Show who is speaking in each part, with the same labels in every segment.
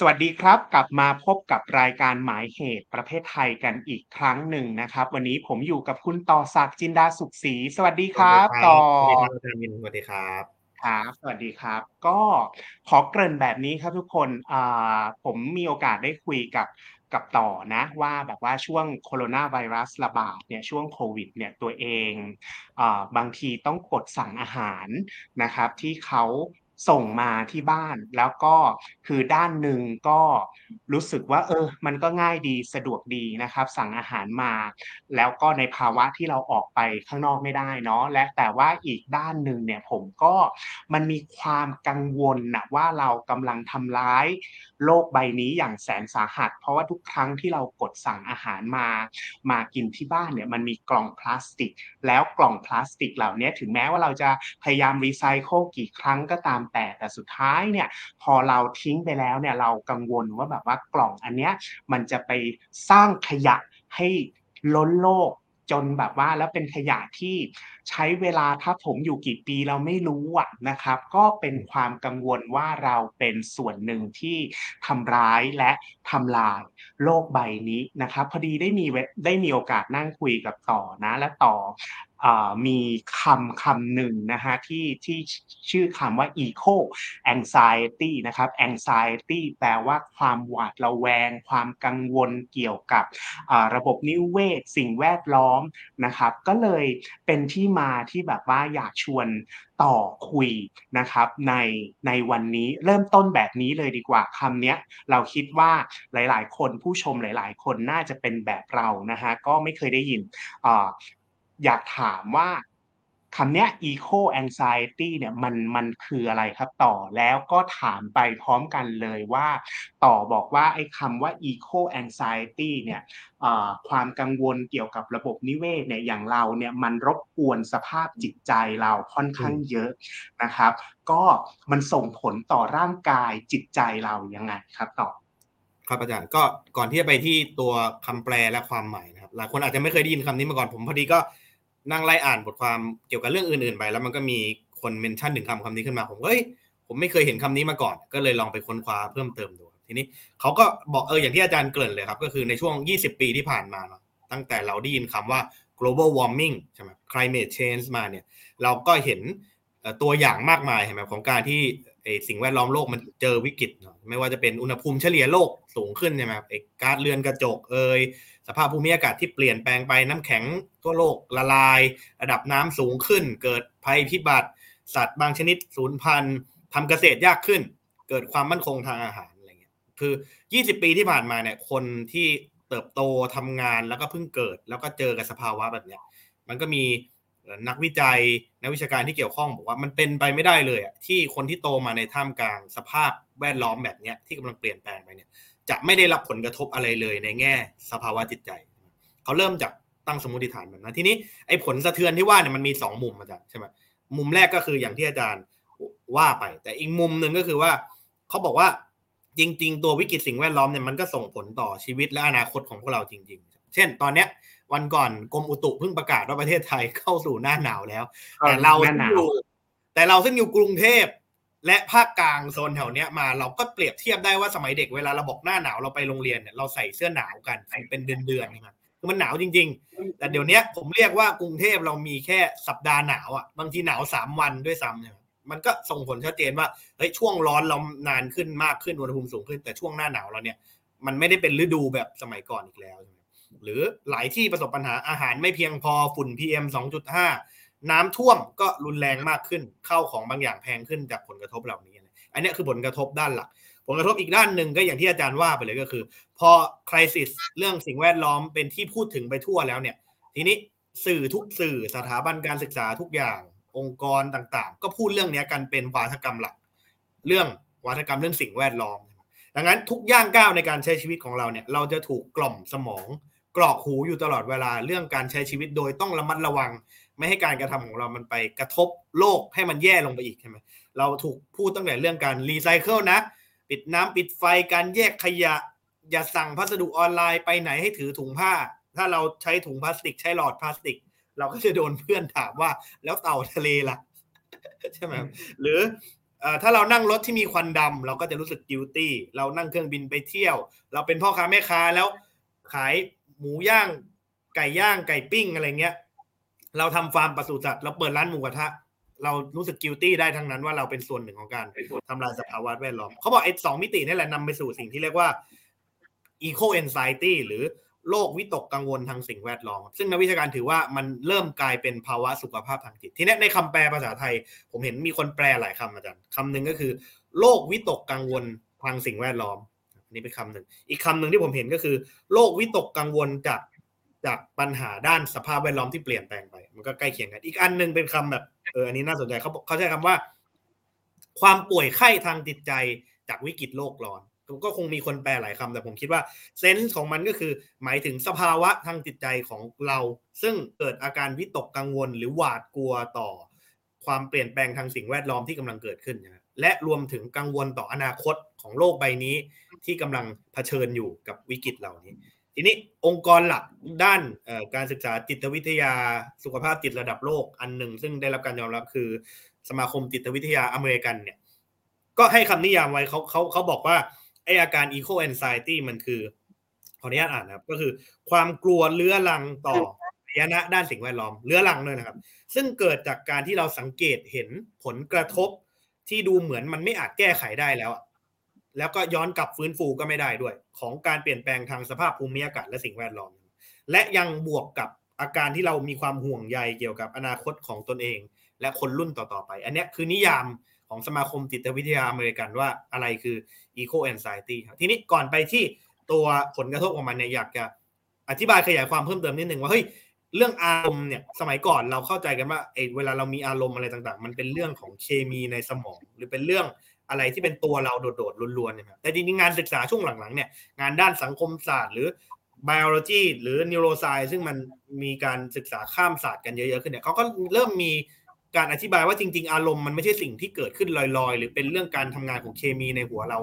Speaker 1: สวัสดีครับ กลับมาพบกับรายการหมายเหตุประเภทไทยกันอีกครั้งหนึ่งนะครับ วันนี้ผมอยู่กับคุณต่อศักดิ์จินดาสุขศรีสวัสดีค
Speaker 2: สวัส
Speaker 1: รั
Speaker 2: ดี
Speaker 1: บต่อ
Speaker 2: ครับสวัสดีครับอาจารย์มินสวัสดีครับ
Speaker 1: ครับสวัสดีครับ ก็ขอเกริ่นแบบนี้ครับทุกคนอ่าผมมีโอกาสได้คุยกับกับต่อนะว่าแบบว่าช่วงโคโรนาไวรัสระบาดเนี่ยช่วงโควิดเนี่ยตัวเองอ่าบางทีต้องกดสั่งอาหารนะครับที่เขา ส่งมาที่บ้านแล้วก็คือด้านหนึ่งก็รู้สึกว่า เออ มันก็ง่ายดีสะดวกดีนะครับ สั่งอาหารมา แล้วก็ในภาวะที่เราออกไปข้างนอกไม่ได้เนาะและแต่ว่าอีกด้านหนึ่งเนี่ยผมก็มันมีความกังวลนะว่าเรากำลังทำร้ายโลกใบนี้อย่างแสนสาหัส เพราะว่าทุกครั้งที่เรากดสั่งอาหารมา มากินที่บ้านเนี่ยมันมีกล่องพลาสติก แล้วกล่องพลาสติกเหล่านี้ถึงแม้ว่าเราจะพยายามรีไซเคิลกี่ครั้งก็ตามแต่แต่สุดท้ายเนี่ยพอเราทิ้งไปแล้วเนี่ยเรากังวลว่าแบบว่ากล่องอันเนี้ยมันจะไปสร้างขยะให้ล้นโลกจนแบบว่าแล้วเป็นขยะที่ใช้เวลาถ้าผมอยู่กี่ปีเราไม่รู้อะนะครับ ก็เป็นความกังวลว่าเราเป็นส่วนหนึ่งที่ทำร้ายและทำลายโลกใบนี้นะครับ พอดีได้มีได้มีโอกาสนั่งคุยกับต่อนะและต่อ มีคำคำหนึ่งนะฮะที่ที่ชื่อคำว่า eco anxiety นะครับ anxiety แปลว่าความหวาดระแวง ความกังวลเกี่ยวกับระบบนิเวศ สิ่งแวดล้อมนะครับ ก็เลยเป็นที่มาที่แบบว่าอยากชวนต่อคุยนะครับในในวันนี้เริ่มต้นแบบนี้เลยดีกว่าคำเนี้ยเราคิดว่าหลาย ๆ คนผู้ชมหลาย ๆ คนน่าจะเป็นแบบเรานะฮะก็ไม่เคยได้ยิน อยากถามว่าคำเนี้ย eco anxiety เนี่ยมันมันคืออะไรครับต่อแล้วก็ถามไปพร้อมกันเลยว่า ต่อบอกว่าไอ้คำว่า eco anxiety เนี่ยความกังวลเกี่ยวกับระบบนิเวศเนี่ยอย่างเราเนี่ยมันรบกวนสภาพจิตใจเราค่อนข้างเยอะนะครับ ก็มันส่งผลต่อร่างกายจิตใจเรายังไงครับต่อ
Speaker 2: ครับอาจารย์ก็ก่อนที่จะไปที่ตัวคำแปลและความหมายนะครับหลายคนอาจจะไม่เคยได้ยินคำนี้มาก่อนผมพอดีก็ นั่งไล่อ่านบทความเกี่ยวกับเรื่องอื่นๆไป แล้วมันก็มีคนเมนชั่นถึงคำคำนี้ขึ้นมาผมเฮ้ยผมไม่เคยเห็นคำนี้มาก่อน ก็เลยลองไปค้นคว้าเพิ่มเติมดูทีนี้เขาก็บอกเอออย่างที่อาจารย์เกริ่นเลยครับ ก็คือในช่วง 20 ปีที่ผ่านมาเนาะตั้งแต่เราได้ยินคำว่า global warming ใช่ไหม climate change มาเนี่ย เราก็เห็นตัวอย่างมากมายใช่ไหมของการที่สิ่งแวดล้อมโลกมันเจอวิกฤตไม่ว่าจะเป็นอุณหภูมิเฉลี่ยโลกสูงขึ้นใช่ไหมครับก๊าซเรือนกระจกเอย สภาพภูมิอากาศที่เปลี่ยนแปลงไปน้ำแข็งทั่วโลกละลาย ระดับน้ำสูงขึ้น เกิดภัยพิบัติ สัตว์บางชนิดสูญพันธุ์ทำเกษตรยากขึ้น เกิดความมั่นคงทางอาหารอะไรเงี้ยคือ 20 ปีที่ผ่านมาเนี่ยคนที่เติบโตทำงานแล้วก็เพิ่งเกิด แล้วก็เจอกับสภาวะแบบเนี้ยมันก็มีนักวิจัยนักวิชาการที่เกี่ยวข้องบอกว่ามันเป็นไปไม่ได้เลยที่คนที่โตมาในท่ามกลางสภาพแวดล้อมแบบเนี้ยที่กำลังเปลี่ยนแปลงไปเนี่ย จะไม่ได้รับผลกระทบอะไรเลยในแง่สภาวะจิตใจ เขาเริ่มจากตั้งสมมติฐานแบบนั้น ทีนี้ไอ้ผลสะเทือนที่ว่าเนี่ยมันมีสองมุมอาจารย์ใช่ไหมมุมแรกก็คืออย่างที่อาจารย์ว่าไป แต่อีกมุมหนึ่งก็คือว่าเขาบอกว่าจริง ๆ ตัววิกฤตสิ่งแวดล้อมเนี่ยมันก็ส่งผลต่อชีวิตและอนาคตของพวกเราจริง ๆ เช่น ตอนเนี้ยวันก่อนกรมอุตุเพิ่งประกาศว่าประเทศไทยเข้าสู่หน้าหนาวแล้ว แต่เราซึ่งอยู่แต่เราซึ่งอยู่กรุงเทพ และภาคกลางโซนแถวเนี้ยมาเราก็เปรียบเทียบได้ว่าสมัยเด็กเวลาเราบอกหน้าหนาวเราไปโรงเรียนเนี่ยเราใส่เสื้อหนาวกันเป็นเดือนเดือนนะครับคือมันหนาวจริง ๆ แต่เดี๋ยวนี้ผมเรียกว่ากรุงเทพเรามีแค่สัปดาห์หนาวอะบางทีหนาวสามวันด้วยซ้ำเนี่ยมันก็ส่งผลชัดเจนว่าเฮ้ยช่วงร้อนเรานานขึ้นมากขึ้นอุณหภูมิสูงขึ้นแต่ช่วงหน้าหนาวเราเนี่ย มันไม่ได้เป็นฤดูแบบสมัยก่อนอีกแล้ว หรือหลายที่ประสบปัญหาอาหารไม่เพียงพอฝุ่น PM 2.5 น้ำท่วมก็รุนแรงมากขึ้นเข้าของบางอย่างแพงขึ้นจากผลกระทบเหล่านี้ อันนี้คือผลกระทบด้านหลัก ผลกระทบอีกด้านหนึ่งก็อย่างที่อาจารย์ว่าไปเลยก็คือ พอคริสิสเรื่องสิ่งแวดล้อมเป็นที่พูดถึงไปทั่วแล้วเนี่ย ทีนี้สื่อทุกสื่อสถาบันการศึกษาทุกอย่างองค์กรต่างๆ ก็พูดเรื่องนี้กันเป็นวาทกรรมหลัก เรื่องวาทกรรมเรื่องสิ่งแวดล้อม ดังนั้นทุกย่างก้าวในการใช้ชีวิตของเราเนี่ย เราจะถูกกล่อมสมอง กรอกหูอยู่ตลอดเวลาเรื่องการใช้ชีวิตโดยต้องระมัดระวัง ไม่ให้การกระทำของเรามันไปกระทบโลกให้มันแย่ลงไปอีกใช่ไหมเราถูกพูดตั้งแต่เรื่องการรีไซเคิลนะ ปิดน้ำปิดไฟการแยกขยะ อย่าสั่งพัสดุออนไลน์ไปไหนให้ถือถุงผ้า ถ้าเราใช้ถุงพลาสติกใช้หลอดพลาสติก เราก็จะโดนเพื่อนถามว่าแล้วเต่าทะเลล่ะใช่ไหมหรือเอ่อถ้าเรานั่งรถที่มีควันดำเราก็จะรู้สึก guilty เรานั่งเครื่องบินไปเที่ยว เราเป็นพ่อค้าแม่ค้าแล้วขายหมูย่างไก่ย่างไก่ปิ้งอะไรเงี้ย เราทำฟาร์มปศุสัตว์เราเปิดร้านหมูกระทะเรารู้สึก guilty ได้ทั้งนั้นว่าเราเป็นส่วนหนึ่งของการทำลายสภาวะแวดล้อมเขาบอกไอ้สองมิตินี่แหละนำไปสู่สิ่งที่เรียกว่า eco anxiety หรือโรควิตกกังวลทางสิ่งแวดล้อม ซึ่งนักวิชาการถือว่ามันเริ่มกลายเป็นภาวะสุขภาพทางจิต ทีนี้ในคำแปลภาษาไทย ผมเห็นมีคนแปลหลายคำอาจารย์คำหนึ่งก็คือโรควิตกกังวลทางสิ่งแวดล้อมอันนี่เป็นคำหนึ่งอีกคำหนึ่งที่ผมเห็นก็คือโรควิตกกังวลจาก จากปัญหาด้านสภาพแวดล้อมที่เปลี่ยนแปลงไป มันก็ใกล้เคียงกัน อีกอันหนึ่งเป็นคำแบบเอออันนี้น่าสนใจเขาเขาใช้คำว่า ความป่วยไข้ทางจิตใจจากวิกฤตโลกร้อนก็คงมีคนแปลหลายคำแต่ผมคิดว่าเซนส์ของมันก็คือ หมายถึงสภาวะทางจิตใจของเรา ซึ่งเกิดอาการวิตกกังวล หรือหวาดกลัวต่อ ความเปลี่ยนแปลงทางสิ่งแวดล้อมที่กำลังเกิดขึ้นนะและรวมถึงกังวลต่ออนาคตของโลกใบนี้ ที่กำลังเผชิญอยู่กับวิกฤตเหล่านี้ ทีนี้องค์กรหลักด้านการศึกษาจิตวิทยาสุขภาพจิตระดับโลกอันหนึ่ง ซึ่งได้รับการยอมรับคือสมาคมจิตวิทยาอเมริกันเนี่ยก็ให้คำนิยามไว้เขาเขาเขาบอกว่าไออาการ eco anxiety มันคือขออนุญาตอ่านนะครับ ก็คือความกลัวเลื้อรังต่อระยะด้านสิ่งแวดล้อมเลื้อรังด้วยนะครับ ซึ่งเกิดจากการที่เราสังเกตเห็นผลกระทบที่ดูเหมือนมันไม่อาจแก้ไขได้แล้ว แล้วก็ย้อนกลับฟื้นฟูก็ไม่ได้ด้วย ของการเปลี่ยนแปลงทางสภาพภูมิอากาศและสิ่งแวดล้อม และยังบวกกับอาการที่เรามีความห่วงใยเกี่ยวกับอนาคตของตนเอง และคนรุ่นต่อๆไป อันนี้คือนิยามของสมาคมจิตวิทยาอเมริกันว่าอะไรคือ eco anxiety ครับทีนี้ก่อนไปที่ตัวผลกระทบของมันเนี่ยอยากจะอธิบายขยายความเพิ่มเติมนิดนึงว่าเฮ้ยเรื่องอารมณ์เนี่ยสมัยก่อนเราเข้าใจกันว่าเอเวลาเรามีอารมณ์อะไรต่างๆ มันเป็นเรื่องของเคมีในสมอง หรือเป็นเรื่อง อะไรที่เป็นตัวเราโดดๆล้วนๆนะครับแต่จริงๆงานศึกษาช่วงหลังๆเนี่ยงานด้านสังคมศาสตร์หรือ biology หรือ neuroscience ซึ่งมันมีการศึกษาข้ามศาสตร์กันเยอะๆขึ้นเนี่ยเขาก็เริ่มมีการอธิบายว่าจริง ๆ อารมณ์มันไม่ใช่สิ่งที่เกิดขึ้นลอยๆ หรือเป็นเรื่องการทำงานของเคมีในหัวเรา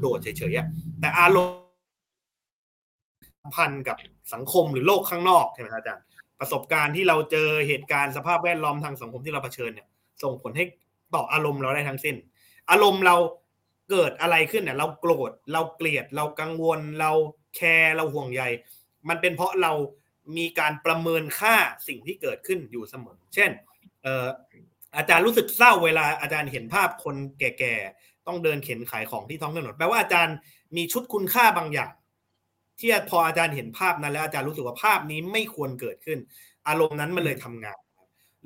Speaker 2: โดดๆเฉยๆแต่อารมณ์พันกับสังคมหรือโลกข้างนอกใช่ไหมครับอาจารย์ประสบการณ์ที่เราเจอเหตุการณ์สภาพแวดล้อมทางสังคมที่เราเผชิญเนี่ย ส่งผลให้ต่ออารมณ์เราได้ทั้งสิ้น อารมณ์เราเกิดอะไรขึ้นเนี่ยเราโกรธเราเกลียด เรากังวล เราแคร์เราห่วงใย มันเป็นเพราะเรามีการประเมินค่าสิ่งที่เกิดขึ้นอยู่เสมอ เช่นเออาจารย์รู้สึกเศร้าเวลาอาจารย์เห็นภาพคนแก่ๆต้องเดินเข็นขายของที่ท้องถนนแปลว่าอาจารย์มีชุดคุณค่าบางอย่าง ที่พออาจารย์เห็นภาพนั้นแล้วอาจารย์รู้สึกว่าภาพนี้ไม่ควรเกิดขึ้น อารมณ์นั้นมันเลยทำงาน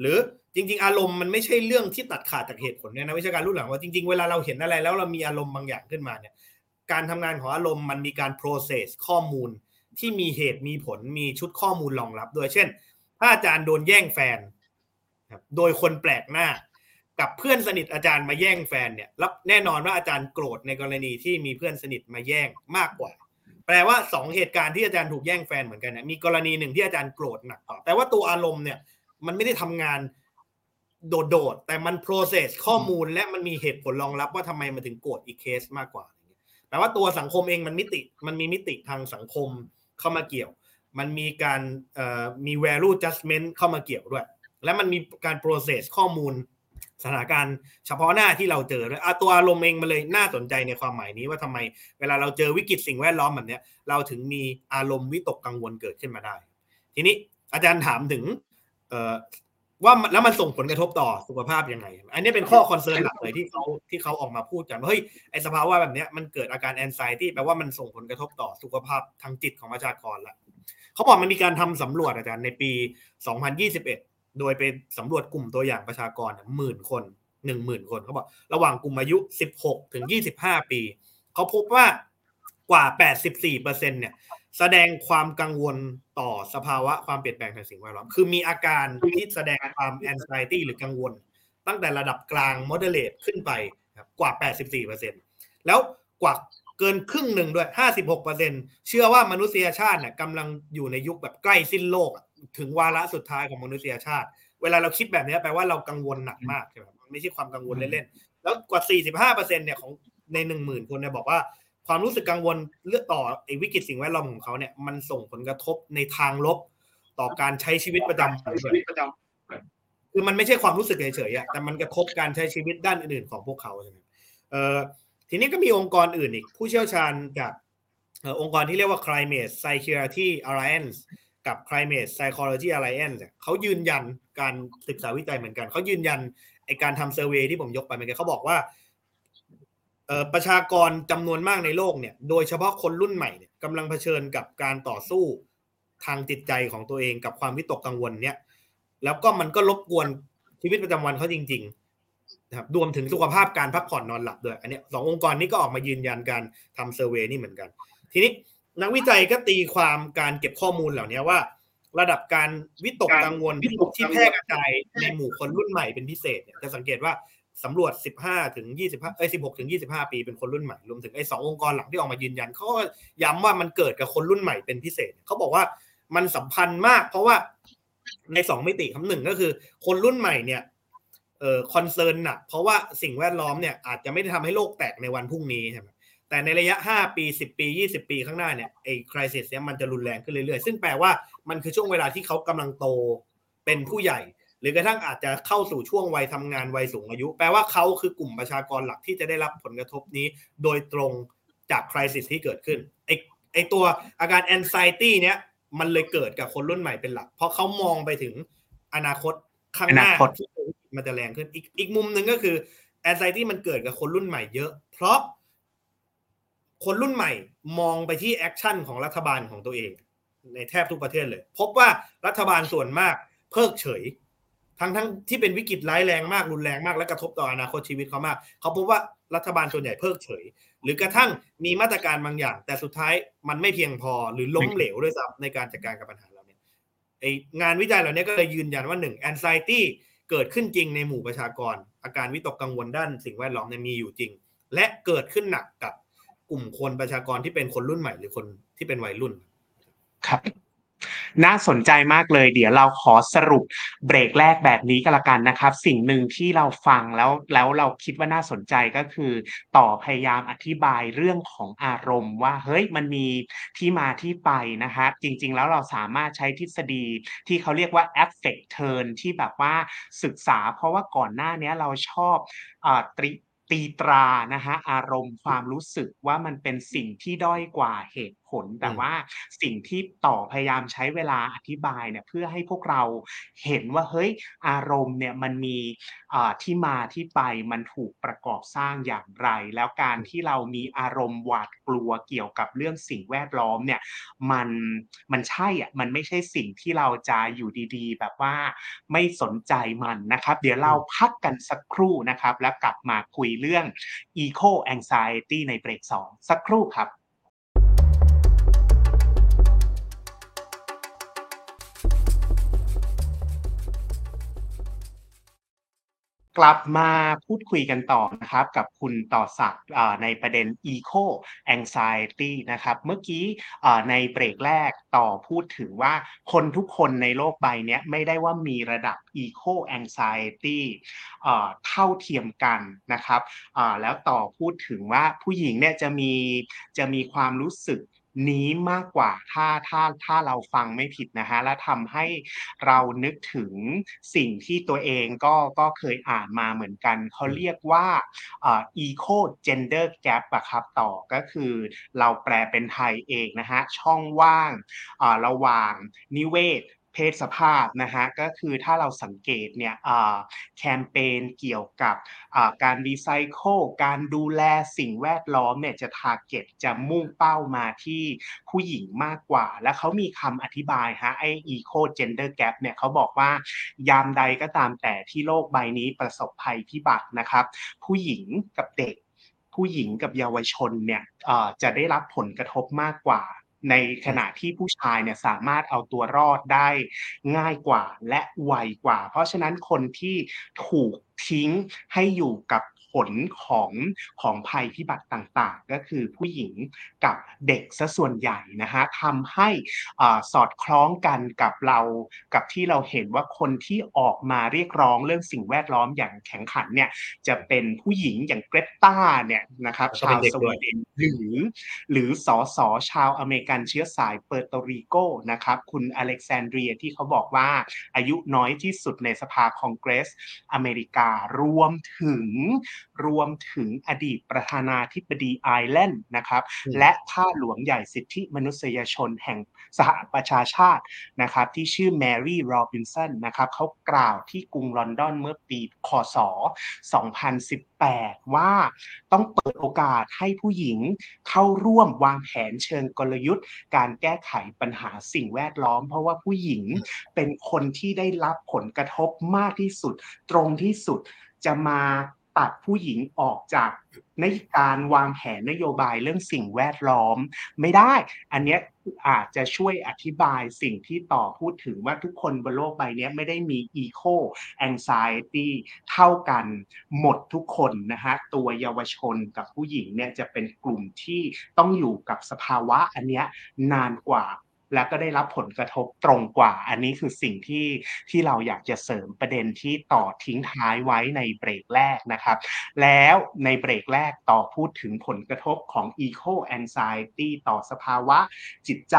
Speaker 2: หรือจริง ๆ อารมณ์มันไม่ใช่เรื่องที่ตัดขาดจากเหตุผลเนี่ยนะวิชาการรุ่นหลังว่าจริง ๆ เวลาเราเห็นอะไรแล้วเรามีอารมณ์บางอย่างขึ้นมาเนี่ยการทำงานของอารมณ์มันมีการ process ข้อมูลที่มีเหตุมีผลมีชุดข้อมูลรองรับด้วยเช่น ถ้าอาจารย์โดนแย่งแฟนโดยคนแปลกหน้า กับเพื่อนสนิทอาจารย์มาแย่งแฟนเนี่ยรับแน่นอนว่าอาจารย์โกรธในกรณีที่มีเพื่อนสนิทมาแย่งมากกว่า แปลว่าสองเหตุการณ์ที่อาจารย์ถูกแย่งแฟนเหมือนกันเนี่ยมีกรณีหนึ่งที่อาจารย์โกรธหนักกว่าแต่ว่าตัวอารมณ์เนี่ย มันไม่ได้ทำงานโดดๆแต่มัน process ข้อมูลและมันมีเหตุผลรองรับว่าทำไมมันถึงโกรธอีกเคสมากกว่าแปลว่าตัวสังคมเองมันมิติ มันมีมิติทางสังคมเข้ามาเกี่ยว มันมีการมี value judgment เข้ามาเกี่ยวด้วย และมันมีการ process ข้อมูลสถานการณ์เฉพาะหน้าที่เราเจอด้วยตัวอารมณ์เองมันเลยน่าสนใจในความหมายนี้ว่าทำไมเวลาเราเจอวิกฤตสิ่งแวดล้อมแบบนี้เราถึงมีอารมณ์วิตกกังวลเกิดขึ้นมาได้ ทีนี้อาจารย์ถามถึง ว่าแล้วมันส่งผลกระทบต่อสุขภาพยังไง อันนี้เป็นข้อคอนเซิร์นหลักเลยที่เขาที่เขาออกมาพูดกันว่าเฮ้ยไอสภาวะแบบนี้มันเกิดอาการแอนไซตี้แปลว่ามันส่งผลกระทบต่อสุขภาพทางจิตของประชากรละเขาบอกมันมีการทำสำรวจอาจารย์ในปี 2021 โดยไปสำรวจกลุ่มตัวอย่างประชากรหมื่นคนหนึ่งหมื่นคนเขาบอกระหว่างกลุ่มอายุ 16 ถึง 25 ปี เขาพบว่ากว่า 84%เนี่ย แสดงความกังวลต่อสภาวะความเปลี่ยนแปลงทางสิ่งแวดล้อม คือมีอาการที่แสดงความ anxiety หรือกังวล ตั้งแต่ระดับกลาง moderate ขึ้นไปกว่า 84%แล้วกว่าเกินครึ่งหนึ่งด้วย 56%เชื่อว่ามนุษยชาติเนี่ยกำลังอยู่ในยุคแบบใกล้สิ้นโลก ถึงวาระสุดท้ายของมนุษยชาติ เวลาเราคิดแบบนี้แปลว่าเรากังวลหนักมากใช่ไหมไม่ใช่ความกังวลเล่นๆ แล้วกว่า 45%เนี่ยของใน 10,000 คนเนี่ยบอกว่า ความรู้สึกกังวลเรื่องต่อไอ้วิกฤตสิ่งแวดล้อมของเขาเนี่ยมันส่งผลกระทบในทางลบต่อการใช้ชีวิตประจำวันคือมันไม่ใช่ความรู้สึกเฉยๆอะแต่มันกระทบการใช้ชีวิตด้านอื่นๆของพวกเขาใช่ไหมเอ่อทีนี้ก็มีองค์กรอื่นอีก ผู้เชี่ยวชาญจากองค์กรที่เรียกว่า Climate Security Alliance กับ Climate Psychology Alliance เขายืนยันการศึกษาวิจัยเหมือนกัน เขายืนยันไอการทำเซอร์เวยที่ผมยกไปเหมือนกันเขาบอกว่า ประชากรจำนวนมากในโลกเนี่ย โดยเฉพาะคนรุ่นใหม่เนี่ยกำลังเผชิญกับการต่อสู้ทางจิตใจของตัวเองกับความวิตกกังวลเนี่ย แล้วก็มันก็รบกวนชีวิตประจำวันเขาจริงๆนะครับรวมถึงสุขภาพการพักผ่อนนอนหลับด้วย อันเนี้ยสององค์กรนี้ก็ออกมายืนยันการทำ survey นี่เหมือนกัน ทีนี้นักวิจัยก็ตีความการเก็บข้อมูลเหล่านี้ว่า ระดับการวิตกกังวลที่ที่แพร่กระจายในหมู่คนรุ่นใหม่เป็นพิเศษเนี่ยจะสังเกตว่า สำรวจ 15 ถึง 25 เอ้ย 16 ถึง 25 ปีเป็นคนรุ่นใหม่ รวมถึงไอ้สององค์กรหลังที่ออกมายืนยันเขาก็ย้ำว่ามันเกิดกับคนรุ่นใหม่เป็นพิเศษ เขาบอกว่ามันสัมพันธ์มาก เพราะว่าในสองมิติคำหนึ่งก็คือ คนรุ่นใหม่เนี่ยเอ่อ concern หนักเพราะว่าสิ่งแวดล้อมเนี่ยอาจจะไม่ได้ทำให้โลกแตกในวันพรุ่งนี้ใช่ไหมแต่ในระยะ 5 ปี 10 ปี 20 ปีข้างหน้าเนี่ยไอ้คริสิสเนี่ยมันจะรุนแรงขึ้นเรื่อยๆ ซึ่งแปลว่ามันคือช่วงเวลาที่เขากำลังโตเป็นผู้ใหญ่ หรือกระทั่งอาจจะเข้าสู่ช่วงวัยทำงานวัยสูงอายุ แปลว่าเขาคือกลุ่มประชากรหลักที่จะได้รับผลกระทบนี้ โดยตรงจากคริสิสที่เกิดขึ้นไอ้ไอ้ตัวอาการ anxiety เนี้ยมันเลยเกิดกับคนรุ่นใหม่เป็นหลัก เพราะเขามองไปถึงอนาคตข้างหน้า
Speaker 1: อนาคต
Speaker 2: ที่มันจะแรงขึ้นอีกอีกมุมหนึ่งก็คือ anxiety มันเกิดกับคนรุ่นใหม่เยอะ เพราะ คนรุ่นใหม่มองไปที่ action ของรัฐบาลของตัวเอง ในแทบทุกประเทศเลย พบว่ารัฐบาลส่วนมากเพิกเฉย ทั้งทั้งที่เป็นวิกฤตร้ายแรงมากรุนแรงมากและกระทบต่ออนาคตชีวิตเขามาก เขาพบว่ารัฐบาลส่วนใหญ่เพิกเฉย หรือกระทั่งมีมาตรการบางอย่าง แต่สุดท้ายมันไม่เพียงพอหรือล้มเหลวด้วยซ้ำในการจัดการกับปัญหาเหล่านี้ไองานวิจัยเหล่านี้ก็เลยยืนยันว่าหนึ่ง anxiety เกิดขึ้นจริงในหมู่ประชากร อาการวิตกกังวลด้านสิ่งแวดล้อมเนี่ยมีอยู่จริง และเกิดขึ้นหนักกับกลุ่มคนประชากรที่เป็นคนรุ่นใหม่ หรือคนที่เป็นวัยรุ่น
Speaker 1: ครับ น่าสนใจมากเลย เดี๋ยวเราขอสรุปเบรกแรกแบบนี้ก็แล้วกันนะครับ สิ่งหนึ่งที่เราฟังแล้วแล้วเราคิดว่าน่าสนใจก็คือ ต่อพยายามอธิบายเรื่องของอารมณ์ ว่าเฮ้ยมันมีที่มาที่ไปนะฮะจริง ๆ แล้วเราสามารถใช้ทฤษฎีที่เขาเรียกว่า affect turn ที่แบบว่าศึกษา เพราะว่าก่อนหน้านี้เราชอบอาตรีตีตรานะฮะอารมณ์ความรู้สึกว่ามันเป็นสิ่งที่ด้อยกว่าเหตุ ผล แต่
Speaker 2: อืม
Speaker 1: ว่าสิ่งที่ต่อพยายามใช้เวลาอธิบายเนี่ยเพื่อให้พวกเราเห็นว่าเฮ้ยอารมณ์เนี่ยมันมีอ่าที่มาที่ไปมันถูกประกอบสร้างอย่างไร แล้วการที่เรามีอารมณ์หวาดกลัวเกี่ยวกับเรื่องสิ่งแวดล้อมเนี่ยมันมันใช่อะมันไม่ใช่สิ่งที่เราจะอยู่ดีๆ แบบว่าไม่สนใจมันนะครับ เดี๋ยวเราพักกันสักครู่นะครับ แล้วกลับมาคุยเรื่อง eco anxiety ในเบรกสองสักครู่ครับ กลับมาพูดคุยกันต่อนะครับ กับคุณต่อศักดิ์ในประเด็น eco anxiety นะครับ เมื่อกี้ในเบรกแรกต่อพูดถึงว่าคนทุกคนในโลกใบเนี้ยไม่ได้ว่ามีระดับ eco anxiety เอ่อเท่าเทียมกันนะครับแล้วต่อพูดถึงว่าผู้หญิงเนี่ยจะมีจะมีความรู้สึก นี้มากกว่าถ้าถ้าถ้าเราฟังไม่ผิดนะฮะและทำให้เรานึกถึงสิ่งที่ตัวเองก็ก็เคยอ่านมาเหมือนกัน เขาเรียกว่า eco gender gap อะครับต่อก็คือเราแปลเป็นไทยเองนะฮะช่องว่างระหว่างนิเวศ เพศสภาพนะฮะก็คือถ้าเราสังเกตเนี่ยแคมเปญเกี่ยวกับการรีไซเคิลการดูแลสิ่งแวดล้อมเนี่ยจะ target จะมุ่งเป้ามาที่ผู้หญิงมากกว่า และเขามีคำอธิบายฮะไอ้ eco gender gap เนี่ยเขาบอกว่ายามใดก็ตามแต่ที่โลกใบนี้ประสบภัยพิบัตินะครับ ผู้หญิงกับเด็กผู้หญิงกับเยาวชนเนี่ยจะได้รับผลกระทบมากกว่า ในขณะที่ผู้ชายเนี่ยสามารถเอาตัวรอดได้ง่ายกว่าและไวกว่า เพราะฉะนั้นคนที่ถูกทิ้งให้อยู่กับ ผลของของภัยพิบัติต่างๆ ก็คือผู้หญิงกับเด็กซะส่วนใหญ่นะฮะทำให้อ่าสอดคล้องกันกับเรากับที่เราเห็นว่าคนที่ออกมาเรียกร้องเรื่องสิ่งแวดล้อมอย่างแข็งขันเนี่ยจะเป็นผู้หญิงอย่างเกรตตาเนี่ยนะครับ
Speaker 2: แล้วก็เป็
Speaker 1: ชานว
Speaker 2: เด็กด้
Speaker 1: วี
Speaker 2: วย
Speaker 1: เดนหรือหรือสอสอชาวอเมริกันเชื้อสายเปอร์โตริโกนะครับคุณอเล็กซานเดรียที่เขาบอกว่าอายุน้อยที่สุดในสภาคองเกรสอเมริการวมถึงรวมถึงอดีตประธานาธิบดีไอร์แลนด์นะครับ
Speaker 2: อืม
Speaker 1: และข้าหลวงใหญ่สิทธิมนุษยชนแห่งสหประชาชาตินะครับที่ชื่อแมรี่โรบินสันนะครับเขากล่าวที่กรุงลอนดอนเมื่อปีคศ 2018 ว่าต้องเปิดโอกาสให้ผู้หญิงเข้าร่วมวางแผนเชิงกลยุทธ์ การแก้ไขปัญหาสิ่งแวดล้อม เพราะว่าผู้หญิงเป็นคนที่ได้รับผลกระทบมากที่สุด ตรงที่สุดจะมา ตัดผู้หญิงออกจากในการวางแผนนโยบายเรื่องสิ่งแวดล้อม ไม่ได้ อันเนี้ยอาจจะช่วยอธิบายสิ่งที่ต่อพูดถึงว่าทุกคนบนโลกใบนี้ไม่ได้มี eco anxiety เท่ากันหมดทุกคนนะฮะ ตัวเยาวชนกับผู้หญิงเนี่ยจะเป็นกลุ่มที่ต้องอยู่กับสภาวะอันเนี้ยนานกว่า และก็ได้รับผลกระทบตรงกว่า อันนี้คือสิ่งที่ที่เราอยากจะเสริมประเด็นที่ต่อทิ้งท้ายไว้ในเบรกแรกนะครับ แล้วในเบรกแรกต่อพูดถึงผลกระทบของ eco anxiety ต่อสภาวะจิตใจ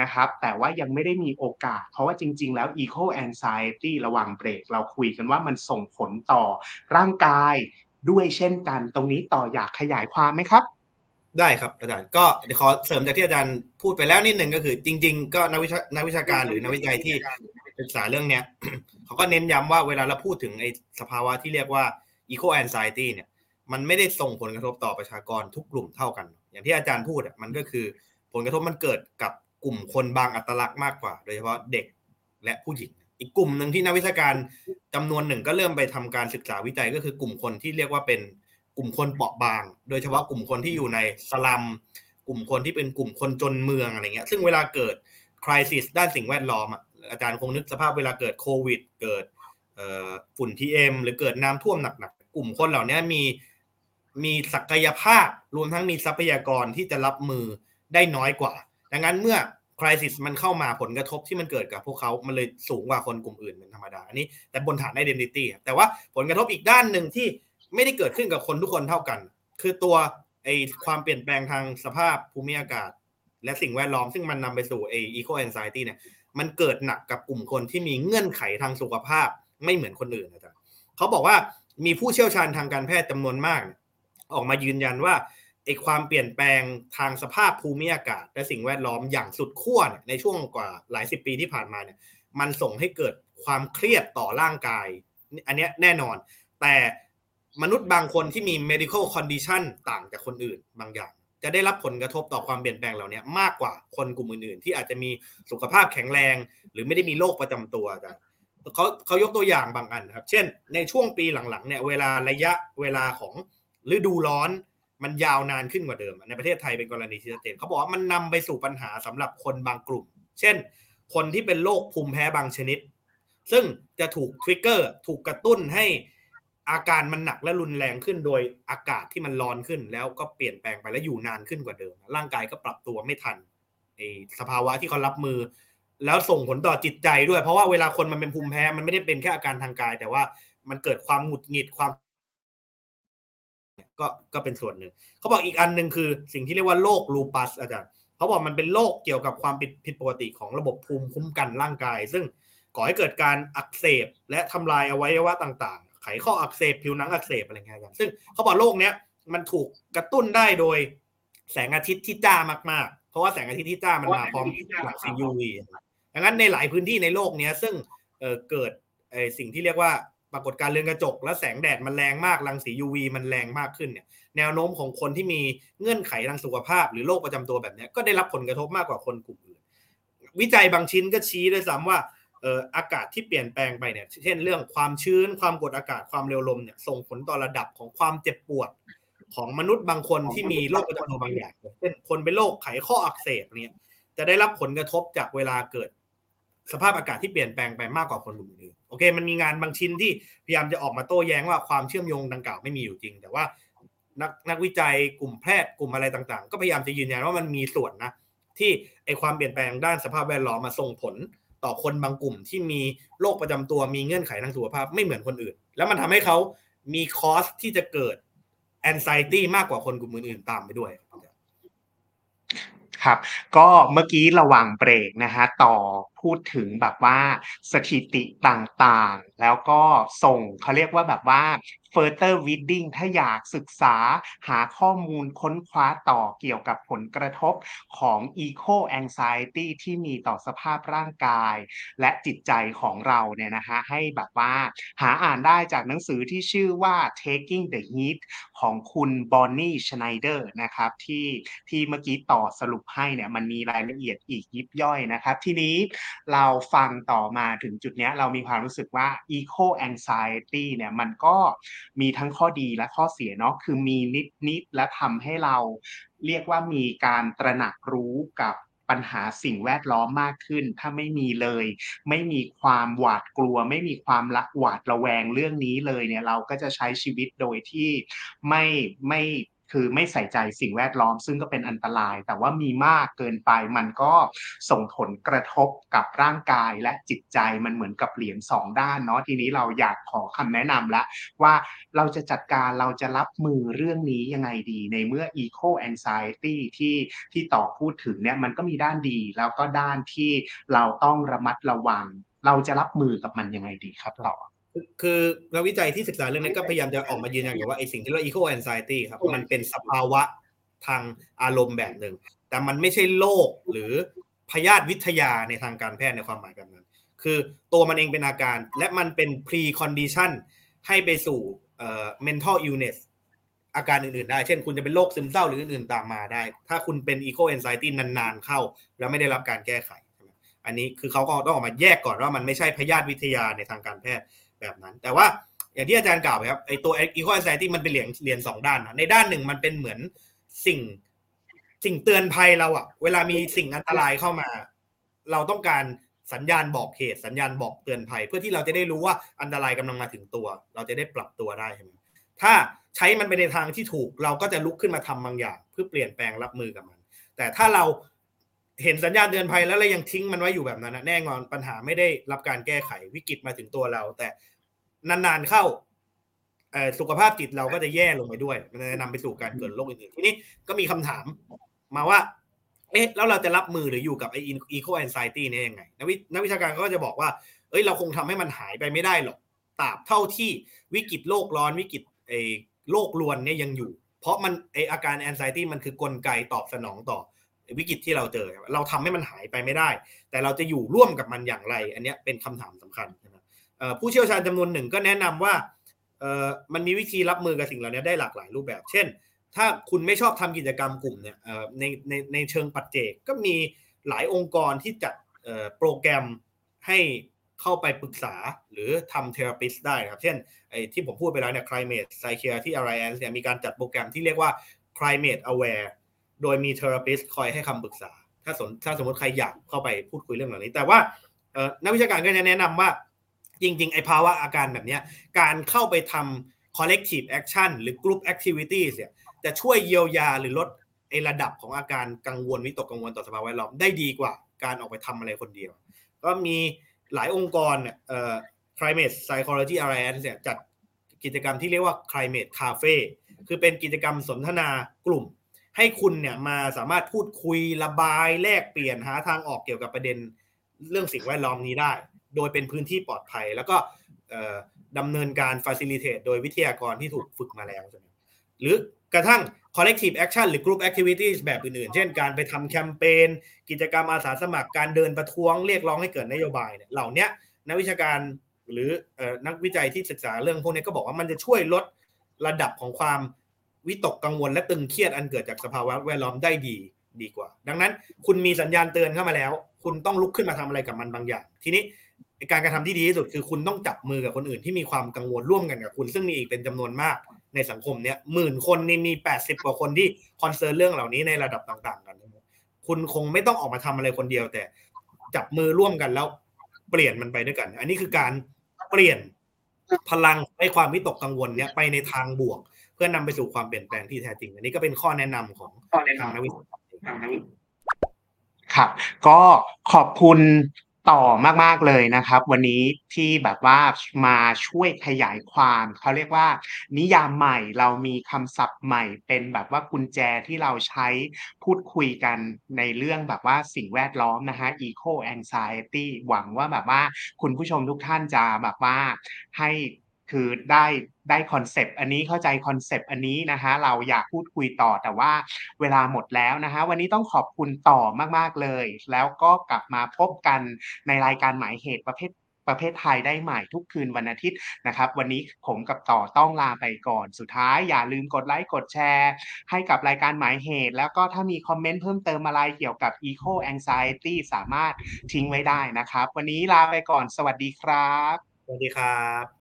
Speaker 1: นะครับ แต่ว่ายังไม่ได้มีโอกาส เพราะว่าจริง ๆ แล้ว eco anxiety ระหว่างเบรกเราคุยกันว่ามันส่งผลต่อร่างกายด้วยเช่นกัน ตรงนี้ต่ออยากขยายความไหมครับ
Speaker 2: ได้ครับอาจารย์ก็เดี๋ยวขอเสริมจากที่อาจารย์พูดไปแล้วนิดหนึ่งก็คือ จริง ๆ ก็นักวิชานักวิชาการหรือนักวิจัยที่ศึกษาเรื่องเนี้ยเขาก็เน้นย้ำว่าเวลาเราพูดถึงไอ้สภาวะที่เรียกว่า eco anxiety เนี่ย มันไม่ได้ส่งผลกระทบต่อประชากรทุกกลุ่มเท่ากัน อย่างที่อาจารย์พูดอะมันก็คือผลกระทบมันเกิดกับกลุ่มคนบางอัตลักษณ์มากกว่า โดยเฉพาะเด็กและผู้หญิง อีกกลุ่มหนึ่งที่นักวิชาการจำนวนหนึ่งก็เริ่มไปทำการศึกษาวิจัยก็คือกลุ่มคนที่เรียกว่าเป็น กลุ่มคนเปราะบาง โดยเฉพาะกลุ่มคนที่อยู่ในสลัม กลุ่มคนที่เป็นกลุ่มคนจนเมืองอะไรเงี้ย ซึ่งเวลาเกิดคริสิสด้านสิ่งแวดล้อมอะอาจารย์คงนึกสภาพเวลาเกิดโควิด เกิดฝุ่นทีเอ็มหรือเกิดน้ำท่วมหนักๆ กลุ่มคนเหล่านี้มีมีศักยภาพรวมทั้งมีทรัพยากรที่จะรับมือได้น้อยกว่า ดังนั้นเมื่อคริสิสมันเข้ามาผลกระทบที่มันเกิดกับพวกเขา มันเลยสูงกว่าคนกลุ่มอื่นเป็นธรรมดา อันนี้แต่บนฐาน identity อะแต่ว่าผลกระทบอีกด้านหนึ่งที่ ไม่ได้เกิดขึ้นกับคนทุกคนเท่ากัน คือตัวไอความเปลี่ยนแปลงทางสภาพภูมิอากาศ และสิ่งแวดล้อมซึ่งมันนำไปสู่ไอ eco anxiety เนี่ย มันเกิดหนักกับกลุ่มคนที่มีเงื่อนไขทางสุขภาพไม่เหมือนคนอื่นอาจารย์เขาบอกว่ามีผู้เชี่ยวชาญทางการแพทย์จำนวนมาก ออกมายืนยันว่าไอความเปลี่ยนแปลงทางสภาพภูมิอากาศ และสิ่งแวดล้อมอย่างสุดขั้วในช่วงกว่าหลายสิบปีที่ผ่านมาเนี่ย มันส่งให้เกิดความเครียดต่อร่างกาย อันนี้แน่นอน แต่ มนุษย์บางคนที่มี medical condition ต่างจากคนอื่นบางอย่าง จะได้รับผลกระทบต่อความเปลี่ยนแปลงเหล่านี้มากกว่าคนกลุ่มอื่นๆ ที่อาจจะมีสุขภาพแข็งแรง หรือไม่ได้มีโรคประจำตัวแต่เขาเขายกตัวอย่างบางอันครับ เช่น ในช่วงปีหลังๆเนี่ยเวลาระยะเวลาของฤดูร้อนมันยาวนานขึ้นกว่าเดิม ในประเทศไทยเป็นกรณีที่ชัดเจนเขาบอกว่ามันนำไปสู่ปัญหาสำหรับคนบางกลุ่ม เช่น คนที่เป็นโรคภูมิแพ้บางชนิด ซึ่งจะถูกทริกเกอร์ถูกกระตุ้นให้ อาการมันหนักและรุนแรงขึ้นโดยอากาศที่มันร้อนขึ้นแล้วก็เปลี่ยนแปลงไปและอยู่นานขึ้นกว่าเดิม ร่างกายก็ปรับตัวไม่ทันไอสภาวะที่เขารับมือ แล้วส่งผลต่อจิตใจด้วย เพราะว่าเวลาคนมันเป็นภูมิแพ้มันไม่ได้เป็นแค่อาการทางกาย แต่ว่ามันเกิดความหงุดหงิดความก็ก็เป็นส่วนหนึ่ง เขาบอกอีกอันหนึ่งคือ สิ่งที่เรียกว่าโรคลูปัสอาจารย์เขาบอกมันเป็นโรคเกี่ยวกับความผิดผิดปกติของระบบภูมิคุ้มกันร่างกาย ซึ่งก่อให้เกิดการอักเสบและทำลายอวัยวะต่าง ไขข้ออักเสบผิวหนังอักเสบอะไรเงี้ยครับซึ่งเขาบอกโรคเนี้ยมันถูกกระตุ้นได้โดยแสงอาทิตย์ที่จ้ามากๆ เพราะว่าแสงอาทิตย์ที่จ้ามันมาพร้อมหลังสี UV ดังนั้นในหลายพื้นที่ในโลกเนี้ยซึ่งเอ่อเกิดเอ่อสิ่งที่เรียกว่าปรากฏการณ์เรือนกระจก และแสงแดดมันแรงมากรังสี UV มันแรงมากขึ้นเนี่ยแนวโน้มของคนที่มีเงื่อนไขทางสุขภาพ หรือโรคประจำตัวแบบนี้ก็ได้รับผลกระทบมากกว่าคนกลุ่มอื่นวิจัยบางชิ้นก็ชี้ด้วยซ้ำว่าเอากาศที่เปลี่ยนแปลงไปเนี่ย เช่นเรื่องความชื้น ความกดอากาศ ความเร็วลมเนี่ย ส่งผลต่อระดับของความเจ็บปวดของมนุษย์บางคนที่มีโรคประจำตัวบางอย่าง เช่น คนเป็นโรคไขข้ออักเสบเนี่ย จะได้รับผลกระทบจากเวลาเกิด สภาพอากาศที่เปลี่ยนแปลงไปมากกว่าคนอื่นโอเค มันมีงานบางชิ้นที่พยายามจะออกมาโต้แย้งว่าความเชื่อมโยงดังกล่าวไม่มีอยู่จริง แต่ว่านักนักวิจัยกลุ่มแพทย์กลุ่มอะไรต่างๆ ก็พยายามจะยืนยันว่ามันมีส่วนนะที่ไอความเปลี่ยนแปลงด้านสภาพแวดล้อมมาส่งผล ต่อคนบางกลุ่มที่มีโรคประจำตัวมีเงื่อนไขทางสุขภาพไม่เหมือนคนอื่น แล้วมันทำให้เขามีคอสที่จะเกิด anxiety มากกว่าคนกลุ่มอื่นๆตามไปด้วย
Speaker 1: ครับก็เมื่อกี้ระหว่างเบรกนะฮะต่อพูดถึงแบบว่าสถิติต่างๆ แล้วก็ส่งเขาเรียกว่าแบบว่า further reading ถ้าอยากศึกษาหาข้อมูลค้นคว้าต่อเกี่ยวกับผลกระทบของ eco anxiety ที่มีต่อสภาพร่างกาย และจิตใจของเราเนี่ยนะฮะให้แบบว่าหาอ่านได้จากหนังสือที่ชื่อว่า taking the heat ของคุณบอนนี่ชไนเดอร์นะครับที่ที่เมื่อกี้ต่อสรุปให้เนี่ยมันมีรายละเอียดอีกยิบย่อยนะครับ ทีนี้เราฟังต่อมาถึงจุดนี้เรามีความรู้สึกว่า eco anxiety เนี่ยมันก็มีทั้งข้อดีและข้อเสียเนาะคือมีนิดนิดและทำให้เรา เรียกว่ามีการตระหนักรู้กับปัญหาสิ่งแวดล้อมมากขึ้น ถ้าไม่มีเลย ไม่มีความหวาดกลัว ไม่มีความละหวาดระแวงเรื่องนี้เลยเนี่ยเราก็จะใช้ชีวิตโดยที่ไม่ไม่ คือไม่ใส่ใจสิ่งแวดล้อมซึ่งก็เป็นอันตราย แต่ว่ามีมากเกินไปมันก็ส่งผลกระทบกับร่างกายและจิตใจมันเหมือนกับเหรียญสองด้านเนาะทีนี้เราอยากขอคำแนะนำละว่าเราจะจัดการเราจะรับมือเรื่องนี้ยังไงดี ในเมื่อ eco anxiety ที่ที่ต่อพูดถึงเนี่ยมันก็มีด้านดีแล้วก็ด้านที่เราต้องระมัดระวัง เราจะรับมือกับมันยังไงดีครับต่อ
Speaker 2: คือนักวิจัยที่ศึกษาเรื่องนี้ก็พยายามจะออกมายืนยันว่าไอ้สิ่งที่เรียกว่า eco anxiety ครับมันเป็นสภาวะทางอารมณ์แบบหนึ่ง แต่มันไม่ใช่โรคหรือพยาธิวิทยาในทางการแพทย์ในความหมายแบบนั้น คือตัวมันเองเป็นอาการและมันเป็น pre condition ให้ไปสู่เอ่อ mental illness อาการอื่น ๆ ได้ เช่น คุณจะเป็นโรคซึมเศร้าหรืออื่น ๆ ตามมาได้ ถ้าคุณเป็น eco anxiety นาน ๆ เข้า แล้วไม่ได้รับการแก้ไข อันนี้คือเขาก็ต้องออกมาแยกก่อนว่ามันไม่ใช่พยาธิวิทยาในทางการแพทย์ แบบนั้น แต่ว่าอย่างที่อาจารย์กล่าวไปครับไอตัว eco anxiety มันเป็นเหรียญเหรียญสองด้านนะในด้านหนึ่งมันเป็นเหมือนสิ่งสิ่งเตือนภัยเราอะเวลามีสิ่งอันตรายเข้ามา เราต้องการสัญญาณบอกเหตุสัญญาณบอกเตือนภัย เพื่อที่เราจะได้รู้ว่าอันตรายกำลังมาถึงตัว เราจะได้ปรับตัวได้ใช่ไหมถ้าใช้มันไปในทางที่ถูก เราก็จะลุกขึ้นมาทำบางอย่าง เพื่อเปลี่ยนแปลงรับมือกับมัน แต่ถ้าเราเห็นสัญญาณเตือนภัยแล้วเรายังทิ้งมันไว้อยู่แบบนั้นนะแน่นอนปัญหาไม่ได้รับการแก้ไขวิกฤตมาถึงตัวเรา แต่ นานๆเข้าสุขภาพจิตเราก็จะแย่ลงไปด้วย มันจะนำไปสู่การเกิดโรคอื่นๆ ทีนี้ก็มีคำถามมาว่า เอ๊ะ แล้วเราจะรับมือหรืออยู่กับไอ้ eco anxiety นี่ยังไง นักวินักวิชาการก็จะบอกว่า เอ้ย เราคงทำให้มันหายไปไม่ได้หรอก ตราบเท่าที่วิกฤตโลกร้อนวิกฤตไอโลกรวนเนี่ยยังอยู่ เพราะมันไออาการ anxiety มันคือกลไกตอบสนองต่อวิกฤตที่เราเจอ เราทำให้มันหายไปไม่ได้ แต่เราจะอยู่ร่วมกับมันอย่างไร อันนี้เป็นคำถามสำคัญนะ ผู้เชี่ยวชาญจำนวนหนึ่งก็แนะนำว่ามันมีวิธีรับมือกับสิ่งเหล่านี้ได้หลากหลายรูปแบบ เช่น ถ้าคุณไม่ชอบทำกิจกรรมกลุ่มเนี่ยในในในเชิงปัจเจกก็มีหลายองค์กรที่จัดโปรแกรมให้เข้าไปปรึกษาหรือทำเทอราปิสได้ครับ เช่นไอ้ที่ผมพูดไปแล้วเนี่ย climate psychiatry alliance เนี่ยมีการจัดโปรแกรมที่เรียกว่า climate aware โดยมีเทอราปิสคอยให้คำปรึกษา ถ้าสนถ้าสมมติใครอยากเข้าไปพูดคุยเรื่องเหล่านี้ แต่ว่านักวิชาการก็จะแนะนำว่า จริงๆ ไอ้ภาวะอาการแบบนี้การเข้าไปทำ collective action หรือ group activities เนี่ยจะช่วยเยียวยาหรือลดไอ้ระดับของอาการกังวลวิตกกังวลต่อสภาพแวดล้อมได้ดีกว่าการออกไปทำอะไรคนเดียว ก็มีหลายองค์กรเนี่ยเอ่อ climate psychology alliance เนี่ยจัดกิจกรรมที่เรียกว่า climate cafe คือเป็นกิจกรรมสนทนากลุ่ม ให้คุณเนี่ยมาสามารถพูดคุยระบายแลกเปลี่ยนหาทางออกเกี่ยวกับประเด็นเรื่องสิ่งแวดล้อมนี้ได้ โดยเป็นพื้นที่ปลอดภัย แล้วก็ดำเนินการ facilitate โดยวิทยากรที่ถูกฝึกมาแล้วใช่ไหมหรือกระทั่ง collective action หรือ group activities แบบอื่นๆ เช่นการไปทำแคมเปญกิจกรรมอาสาสมัครการเดินประท้วงเรียกร้องให้เกิดนโยบายเนี่ยเหล่านี้นักวิชาการหรือนักวิจัยที่ศึกษาเรื่องพวกนี้ก็บอกว่ามันจะช่วยลดระดับของความวิตกกังวลและตึงเครียดอันเกิดจากสภาวะแวดล้อมได้ดีดีกว่า ดังนั้นคุณมีสัญญาณเตือนเข้ามาแล้ว คุณต้องลุกขึ้นมาทำอะไรกับมันบางอย่าง ทีนี้ การกระทำที่ดีที่สุดคือคุณต้องจับมือกับคนอื่นที่มีความกังวลร่วมกันกับคุณ ซึ่งมีอีกเป็นจำนวนมากในสังคมเนี้ยหมื่นคนนี่มีแปดสิบกว่าคนที่คอนเซิร์นเรื่องเหล่านี้ในระดับต่าง ๆ กัน คุณคงไม่ต้องออกมาทำอะไรคนเดียว แต่จับมือร่วมกันแล้วเปลี่ยนมันไปด้วยกัน อันนี้คือการเปลี่ยนพลังให้ความวิตกกังวลเนี้ยไปในทางบวก เพื่อนำไปสู่ความเปลี่ยนแปลงที่แท้จริง อันนี้ก็เป็นข้อแนะนำของทางนักวิชาการ
Speaker 1: ครับ ก็ขอบคุณ ต่อมาก ๆ เลยนะครับ วันนี้ที่แบบว่ามาช่วยขยายความเขาเรียกว่า นิยามใหม่เรามีคำศัพท์ใหม่ เป็นแบบว่ากุญแจที่เราใช้พูดคุยกันในเรื่องแบบว่าสิ่งแวดล้อมนะฮะ eco anxiety หวังว่าแบบว่าคุณผู้ชมทุกท่านจะแบบว่าให้ คือได้ได้ concept อันนี้เข้าใจ concept อันนี้นะคะเราอยากพูดคุยต่อแต่ว่าเวลาหมดแล้วนะคะวันนี้ต้องขอบคุณต่อมาก ๆ เลย แล้วก็กลับมาพบกันในรายการหมายเหตุประเภทประเภทไทยได้ใหม่ทุกคืนวันอาทิตย์นะครับ วันนี้ผมกับต่อต้องลาไปก่อน สุดท้ายอย่าลืมกดไลค์กดแชร์ ให้กับรายการหมายเหตุ แล้วก็ถ้ามีคอมเมนต์เพิ่มเติมอะไรเกี่ยวกับ eco anxiety สามารถทิ้งไว้ได้นะครับ วันนี้ลาไปก่อน สวัสดีครับ
Speaker 2: สวัสดีครับ